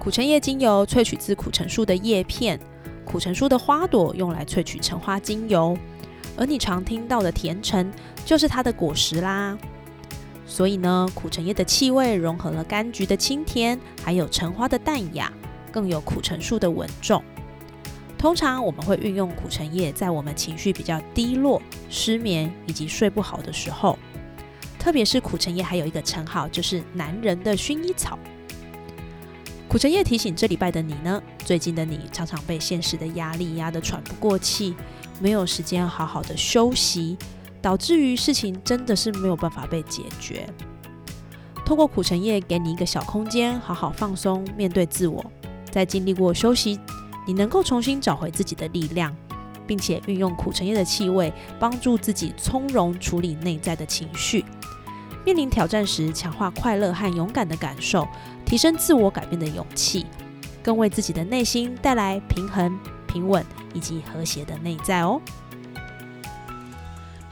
苦橙叶精油萃取自苦橙树的叶片，苦橙树的花朵用来萃取橙花精油，而你常听到的甜橙就是它的果实啦。所以呢，苦橙叶的气味融合了柑橘的清甜，还有橙花的淡雅，更有苦橙树的稳重。通常我们会运用苦橙叶在我们情绪比较低落、失眠以及睡不好的时候，特别是苦橙叶还有一个称号，就是男人的薰衣草。苦橙叶提醒这礼拜的你呢，最近的你常常被现实的压力压得喘不过气，没有时间好好的休息，导致于事情真的是没有办法被解决。透过苦橙叶给你一个小空间，好好放松，面对自我，在经历过休息，你能够重新找回自己的力量，并且运用苦橙叶的气味，帮助自己从容处理内在的情绪。面临挑战时，强化快乐和勇敢的感受，提升自我改变的勇气，更为自己的内心带来平衡、平稳以及和谐的内在哦。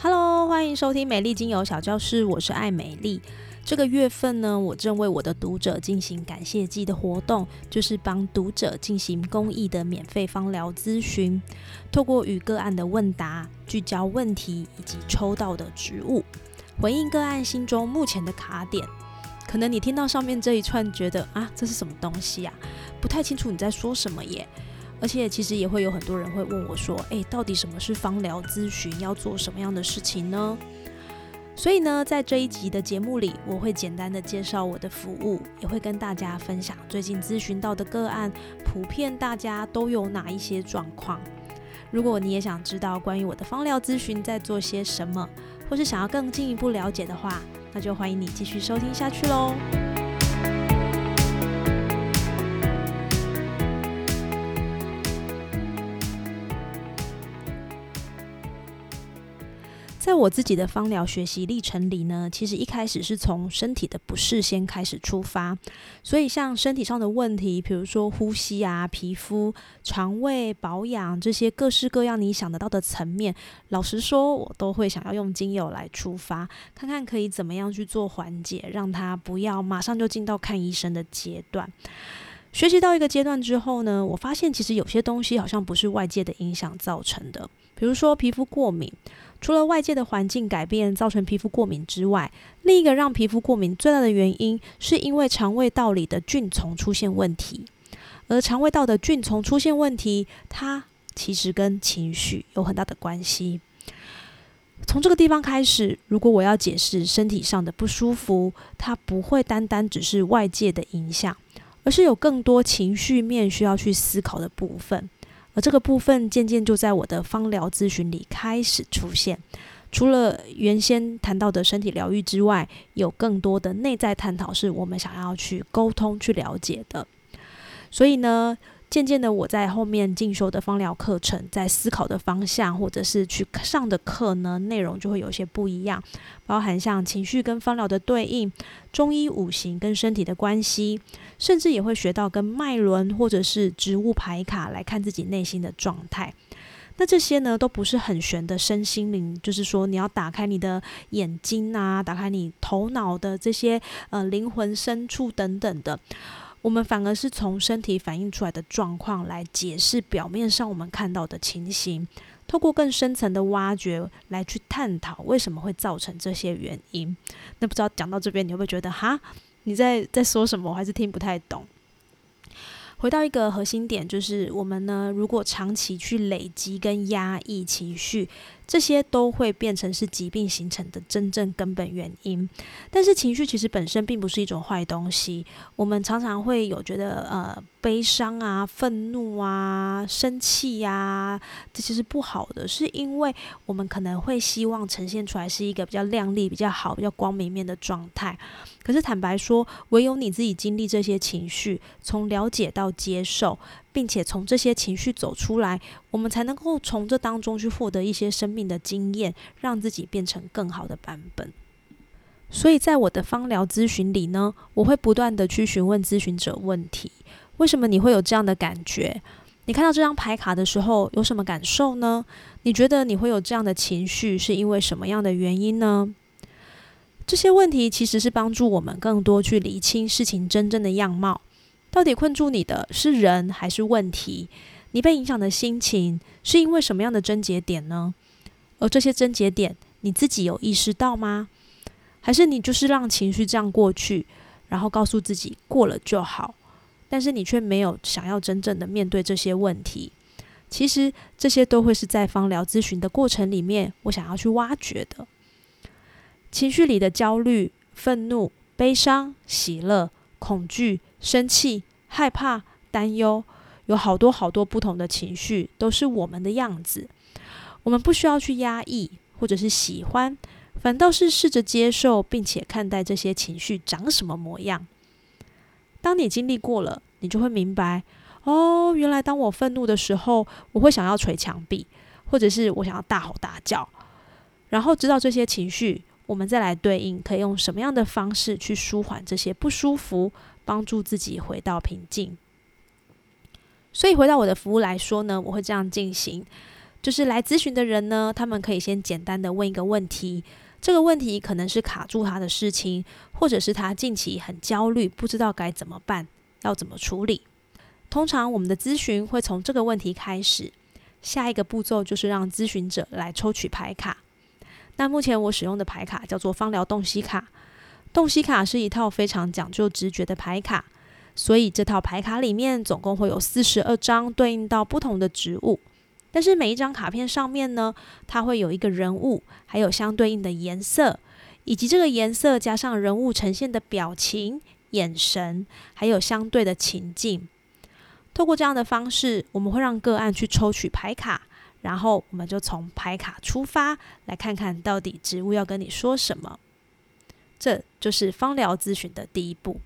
Hello，欢迎收听美丽精油小教室，我是爱美丽。这个月份呢，我正为我的读者进行感谢季的活动，就是帮读者进行公益的免费芳疗咨询，透过与个案的问答，聚焦问题以及抽到的植物。回应个案心中目前的卡点，可能你听到上面这一串，觉得啊，这是什么东西呀？不太清楚你在说什么耶。而且其实也会有很多人会问我说，诶，到底什么是芳疗咨询？要做什么样的事情呢？所以呢，在这一集的节目里，我会简单的介绍我的服务，也会跟大家分享最近咨询到的个案，普遍大家都有哪一些状况。如果你也想知道关于我的芳疗咨询在做些什么，或是想要更进一步了解的话，那就欢迎你继续收听下去喽。我自己的芳疗学习历程里呢，其实一开始是从身体的不适先开始出发，所以像身体上的问题，比如说呼吸啊、皮肤、肠胃保养这些各式各样你想得到的层面，老实说，我都会想要用精油来出发，看看可以怎么样去做缓解，让它不要马上就进到看医生的阶段。学习到一个阶段之后呢，我发现其实有些东西好像不是外界的影响造成的，比如说皮肤过敏。除了外界的环境改变造成皮肤过敏之外，另一个让皮肤过敏最大的原因，是因为肠胃道里的菌丛出现问题。而肠胃道的菌丛出现问题，它其实跟情绪有很大的关系。从这个地方开始，如果我要解释身体上的不舒服，它不会单单只是外界的影响，而是有更多情绪面需要去思考的部分。而这个部分渐渐就在我的方疗咨询里开始出现。除了原先谈到的身体疗愈之外，有更多的内在探讨是我们想要去沟通、去了解的。所以呢。渐渐的，我在后面进修的芳疗课程，在思考的方向，或者是去上的课呢，内容就会有些不一样，包含像情绪跟芳疗的对应，中医五行跟身体的关系，甚至也会学到跟脉轮或者是植物牌卡来看自己内心的状态。那这些呢，都不是很玄的身心灵，就是说你要打开你的眼睛啊，打开你头脑的这些呃灵魂深处等等的。我们反而是从身体反映出来的状况来解释表面上我们看到的情形，透过更深层的挖掘来去探讨为什么会造成这些原因。那不知道讲到这边，你会不会觉得哈，你在在说什么？我还是听不太懂。回到一个核心点，就是我们呢，如果长期去累积跟压抑情绪。这些都会变成是疾病形成的真正根本原因，但是情绪其实本身并不是一种坏东西。我们常常会有觉得呃悲伤啊、愤怒啊、生气呀，这些是不好的，是因为我们可能会希望呈现出来是一个比较亮丽、比较好、比较光明面的状态。可是坦白说，唯有你自己经历这些情绪，从了解到接受。并且从这些情绪走出来，我们才能够从这当中去获得一些生命的经验，让自己变成更好的版本。所以在我的芳疗咨询里呢，我会不断的去询问咨询者问题：为什么你会有这样的感觉？你看到这张牌卡的时候有什么感受呢？你觉得你会有这样的情绪是因为什么样的原因呢？这些问题其实是帮助我们更多去理清事情真正的样貌。到底困住你的是人还是问题？你被影响的心情是因为什么样的症结点呢？而这些症结点你自己有意识到吗？还是你就是让情绪这样过去，然后告诉自己过了就好，但是你却没有想要真正的面对这些问题。其实这些都会是在方疗咨询的过程里面，我想要去挖掘的情绪里的焦虑、愤怒、悲伤、喜乐、恐惧、生气、害怕、担忧，有好多好多不同的情绪，都是我们的样子。我们不需要去压抑，或者是喜欢。反倒是试着接受，并且看待这些情绪长什么模样。当你经历过了，你就会明白，哦，原来当我愤怒的时候，我会想要捶墙壁，或者是我想要大吼大叫。然后知道这些情绪，我们再来对应，可以用什么样的方式去舒缓这些不舒服，帮助自己回到平静。所以回到我的服务来说呢，我会这样进行，就是来咨询的人呢，他们可以先简单的问一个问题。这个问题可能是卡住他的事情，或者是他近期很焦虑，不知道该怎么办，要怎么处理。通常我们的咨询会从这个问题开始，下一个步骤就是让咨询者来抽取牌卡。那目前我使用的牌卡叫做芳疗洞悉卡，洞悉卡是一套非常讲究直觉的牌卡，所以这套牌卡里面总共会有四十二张对应到不同的植物。但是每一张卡片上面呢，它会有一个人物，还有相对应的颜色，以及这个颜色加上人物呈现的表情、眼神，还有相对的情境。透过这样的方式，我们会让个案去抽取牌卡，然后我们就从牌卡出发，来看看到底植物要跟你说什么。这就是芳疗咨询的第一步。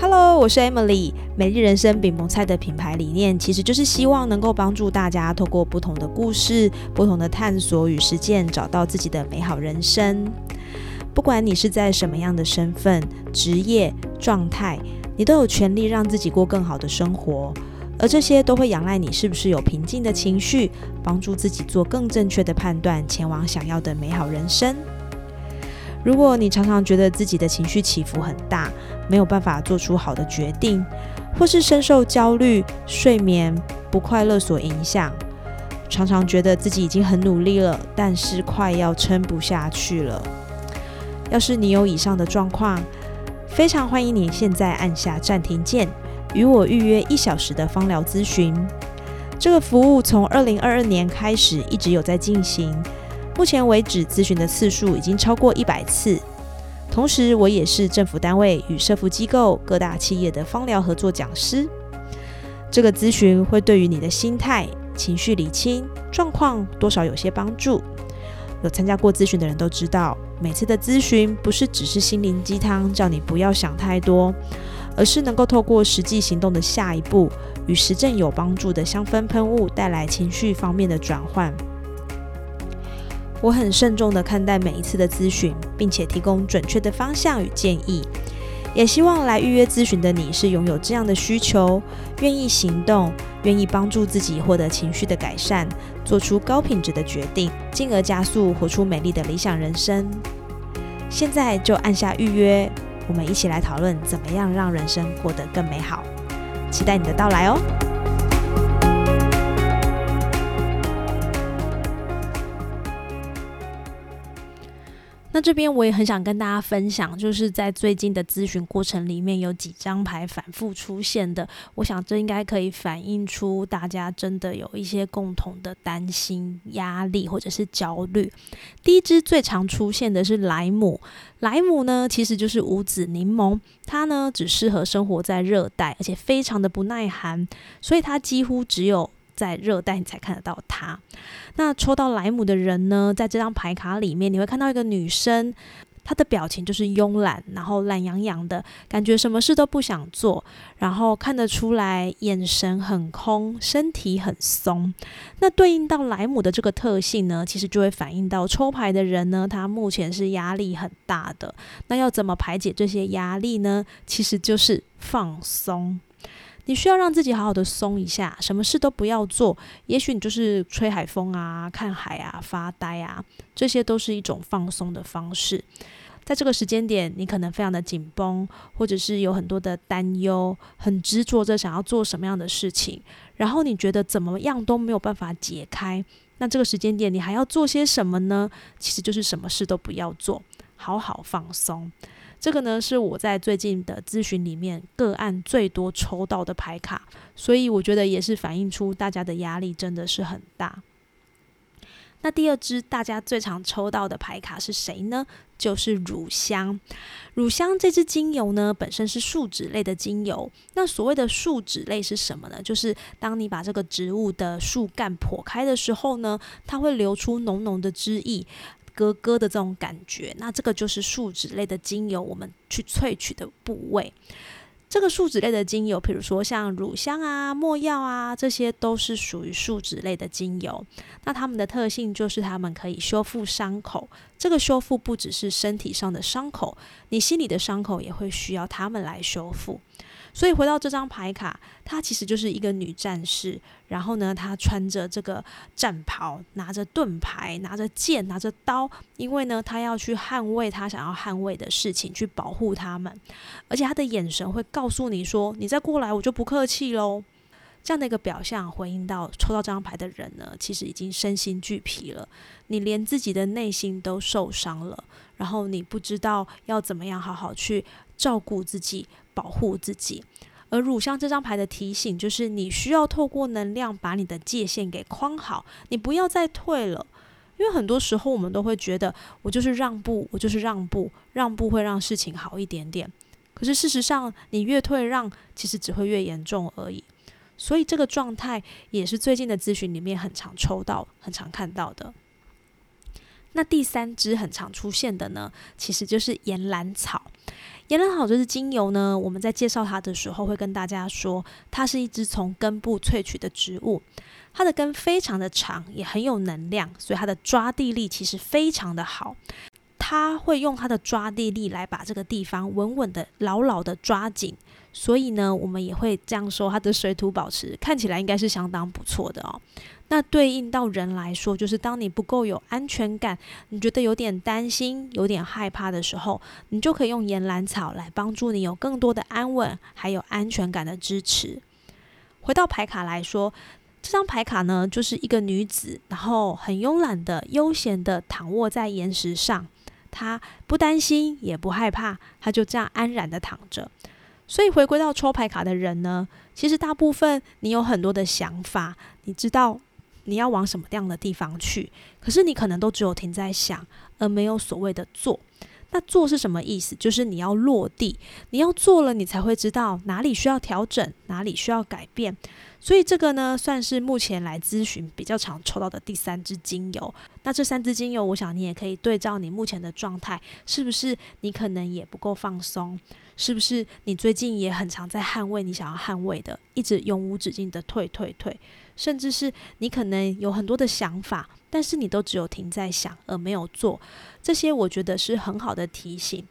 Hello，我是 Emily。美丽人生饼蒙菜的品牌理念，其实就是希望能够帮助大家透过不同的故事、不同的探索与实践，找到自己的美好人生。不管你是在什么样的身份、职业、状态，你都有权利让自己过更好的生活。而这些都会仰赖你是不是有平静的情绪，帮助自己做更正确的判断，前往想要的美好人生。如果你常常觉得自己的情绪起伏很大，没有办法做出好的决定，或是深受焦虑、睡眠不快乐所影响，常常觉得自己已经很努力了，但是快要撑不下去了。要是你有以上的状况，非常欢迎你现在按下暂停键，与我预约一小时的芳疗咨询。这个服务从二零二二年开始一直有在进行。目前为止，咨询的次数已经超过一百次。同时，我也是政府单位与社福机构、各大企业的芳疗合作讲师。这个咨询会对于你的心态、情绪理清状况多少有些帮助。有参加过咨询的人都知道，每次的咨询不是只是心灵鸡汤，叫你不要想太多，而是能够透过实际行动的下一步，与实证有帮助的香氛喷雾带来情绪方面的转换。我很慎重地看待每一次的咨询，并且提供准确的方向与建议。也希望来预约咨询的你是拥有这样的需求，愿意行动，愿意帮助自己获得情绪的改善，做出高品质的决定，进而加速活出美丽的理想人生。现在就按下预约，我们一起来讨论怎么样让人生过得更美好。期待你的到来哦！这边我也很想跟大家分享，就是在最近的咨询过程里面，有几张牌反复出现的。我想这应该可以反映出大家真的有一些共同的担心、压力或者是焦虑。第一支最常出现的是莱姆，莱姆呢其实就是无籽柠檬，它呢只适合生活在热带，而且非常的不耐寒，所以它几乎只有在热带你才看得到它。那抽到莱姆的人呢，在这张牌卡里面，你会看到一个女生。她的表情就是慵懒，然后懒洋洋的感觉，什么事都不想做，然后看得出来眼神很空，身体很松。那对应到莱姆的这个特性呢，其实就会反映到抽牌的人呢，他目前是压力很大的。那要怎么排解这些压力呢？其实就是放松。你需要让自己好好的松一下，什么事都不要做。也许你就是吹海风啊、看海啊、发呆啊，这些都是一种放松的方式。在这个时间点，你可能非常的紧绷，或者是有很多的担忧，很执着着想要做什么样的事情，然后你觉得怎么样都没有办法解开。那这个时间点，你还要做些什么呢？其实就是什么事都不要做，好好放松。这个呢是我在最近的咨询里面个案最多抽到的牌卡，所以我觉得也是反映出大家的压力真的是很大。那第二支大家最常抽到的牌卡是谁呢？就是乳香。乳香这支精油呢，本身是树脂类的精油。那所谓的树脂类是什么呢？就是当你把这个植物的树干剖开的时候呢，它会流出浓浓的汁液。咯咯的这种感觉，那这个就是树脂类的精油，我们去萃取的部位。这个树脂类的精油，比如说像乳香啊、没药啊，这些都是属于树脂类的精油。那它们的特性就是它们可以修复伤口。这个修复不只是身体上的伤口，你心里的伤口也会需要它们来修复。所以回到这张牌卡，她其实就是一个女战士。然后呢，她穿着这个战袍，拿着盾牌，拿着剑，拿着刀，因为呢，她要去捍卫她想要捍卫的事情，去保护他们。而且她的眼神会告诉你说：“你再过来，我就不客气喽。”这样的一个表象，回应到抽到这张牌的人呢，其实已经身心俱疲了。你连自己的内心都受伤了，然后你不知道要怎么样好好去照顾自己。保护自己，而乳香这张牌的提醒就是，你需要透过能量把你的界限给框好，你不要再退了。因为很多时候我们都会觉得，我就是让步，我就是让步，让步会让事情好一点点。可是事实上，你越退让，其实只会越严重而已。所以这个状态也是最近的咨询里面很常抽到、很常看到的。那第三支很常出现的呢，其实就是岩兰草。岩兰好这支精油呢，我们在介绍它的时候会跟大家说，它是一支从根部萃取的植物，它的根非常的长，也很有能量，所以它的抓地力其实非常的好。它会用它的抓地力来把这个地方稳稳的、牢牢的抓紧，所以呢，我们也会这样说，它的水土保持看起来应该是相当不错的哦。那对应到人来说，就是当你不够有安全感，你觉得有点担心、有点害怕的时候，你就可以用岩兰草来帮助你有更多的安稳，还有安全感的支持。回到牌卡来说，这张牌卡呢，就是一个女子，然后很慵懒的、悠闲的躺卧在岩石上，她不担心也不害怕，她就这样安然的躺着。所以回归到抽牌卡的人呢，其实大部分你有很多的想法，你知道。你要往什么样的地方去？可是你可能都只有停在想，而没有所谓的做。那做是什么意思？就是你要落地，你要做了，你才会知道哪里需要调整，哪里需要改变。所以这个呢，算是目前来咨询比较常抽到的第三支精油。那这三支精油，我想你也可以对照你目前的状态，是不是你可能也不够放松？是不是你最近也很常在捍卫你想要捍卫的，一直永无止境的退退退？甚至是你可能有很多的想法，但是你都只有停在想而没有做，这些我觉得是很好的提醒。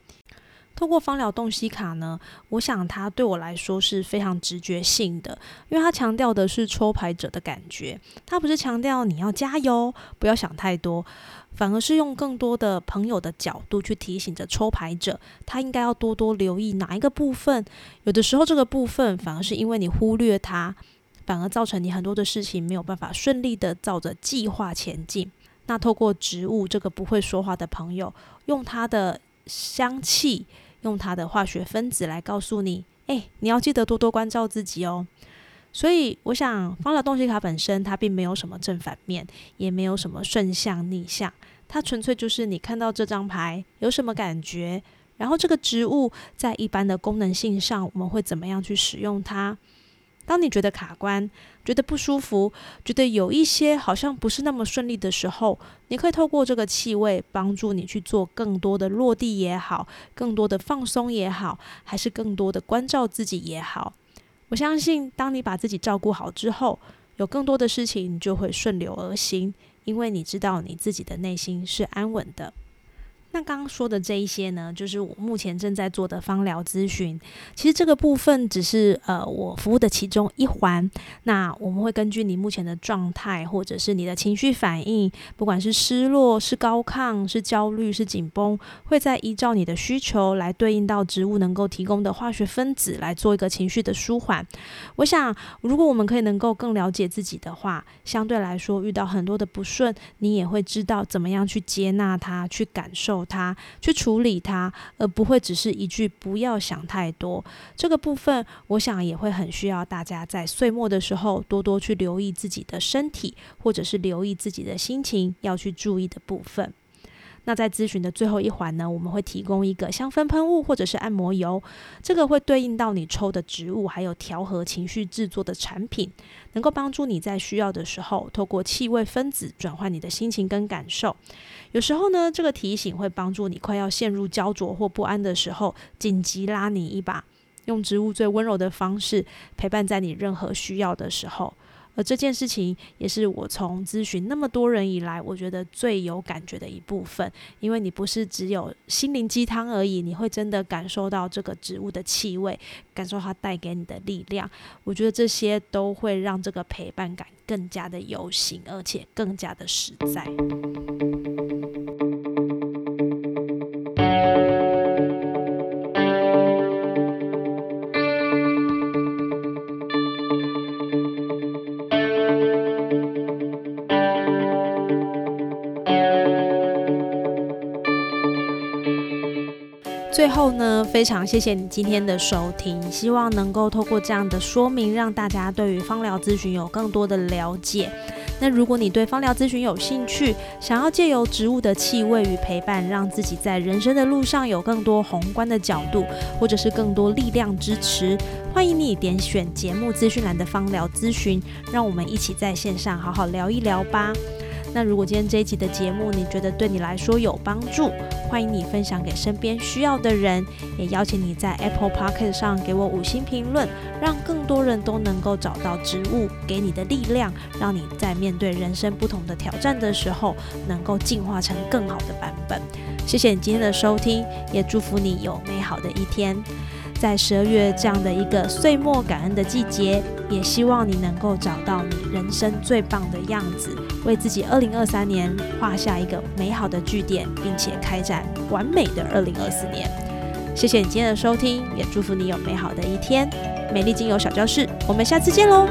透过芳疗洞悉卡呢，我想它对我来说是非常直觉性的，因为它强调的是抽牌者的感觉，它不是强调你要加油，不要想太多，反而是用更多的朋友的角度去提醒着抽牌者，他应该要多多留意哪一个部分。有的时候这个部分反而是因为你忽略它。反而造成你很多的事情没有办法顺利的照着计划前进。那透过植物这个不会说话的朋友，用它的香气，用它的化学分子来告诉你：哎，你要记得多多关照自己哦。所以，我想芳疗东西卡本身它并没有什么正反面，也没有什么顺向逆向，它纯粹就是你看到这张牌有什么感觉，然后这个植物在一般的功能性上，我们会怎么样去使用它。当你觉得卡关、觉得不舒服、觉得有一些好像不是那么顺利的时候，你可以透过这个气味帮助你去做更多的落地也好，更多的放松也好，还是更多的关照自己也好。我相信，当你把自己照顾好之后，有更多的事情就会顺流而行，因为你知道你自己的内心是安稳的。那刚刚说的这一些呢，就是我目前正在做的芳疗咨询。其实这个部分只是呃我服务的其中一环。那我们会根据你目前的状态，或者是你的情绪反应，不管是失落、是高亢、是焦虑、是紧绷，会再依照你的需求来对应到植物能够提供的化学分子来做一个情绪的舒缓。我想，如果我们可以能够更了解自己的话，相对来说遇到很多的不顺，你也会知道怎么样去接纳它，去感受。他去处理它，而不会只是一句“不要想太多”。这个部分，我想也会很需要大家在岁末的时候多多去留意自己的身体，或者是留意自己的心情，要去注意的部分。那在咨询的最后一环呢，我们会提供一个香氛喷雾或者是按摩油，这个会对应到你抽的植物，还有调和情绪制作的产品，能够帮助你在需要的时候，透过气味分子转换你的心情跟感受。有时候呢，这个提醒会帮助你快要陷入焦灼或不安的时候，紧急拉你一把，用植物最温柔的方式陪伴在你任何需要的时候。而这件事情也是我从咨询那么多人以来，我觉得最有感觉的一部分。因为你不是只有心灵鸡汤而已，你会真的感受到这个植物的气味，感受它带给你的力量。我觉得这些都会让这个陪伴感更加的有形，而且更加的实在。后呢，非常谢谢你今天的收听，希望能够透过这样的说明，让大家对于芳疗咨询有更多的了解。那如果你对芳疗咨询有兴趣，想要借由植物的气味与陪伴，让自己在人生的路上有更多宏观的角度，或者是更多力量支持，欢迎你点选节目资讯栏的芳疗咨询，让我们一起在线上好好聊一聊吧。那如果今天这一集的节目你觉得对你来说有帮助，欢迎你分享给身边需要的人，也邀请你在 Apple p o c k e t 上给我五星评论，让更多人都能够找到植物给你的力量，让你在面对人生不同的挑战的时候，能够进化成更好的版本。谢谢你今天的收听，也祝福你有美好的一天。在十二月这样的一个岁末感恩的季节，也希望你能够找到你人生最棒的样子，为自己二零二三年画下一个美好的句点，并且开展完美的二零二四年。谢谢你今天的收听，也祝福你有美好的一天。美丽精油小教室，我们下次见喽。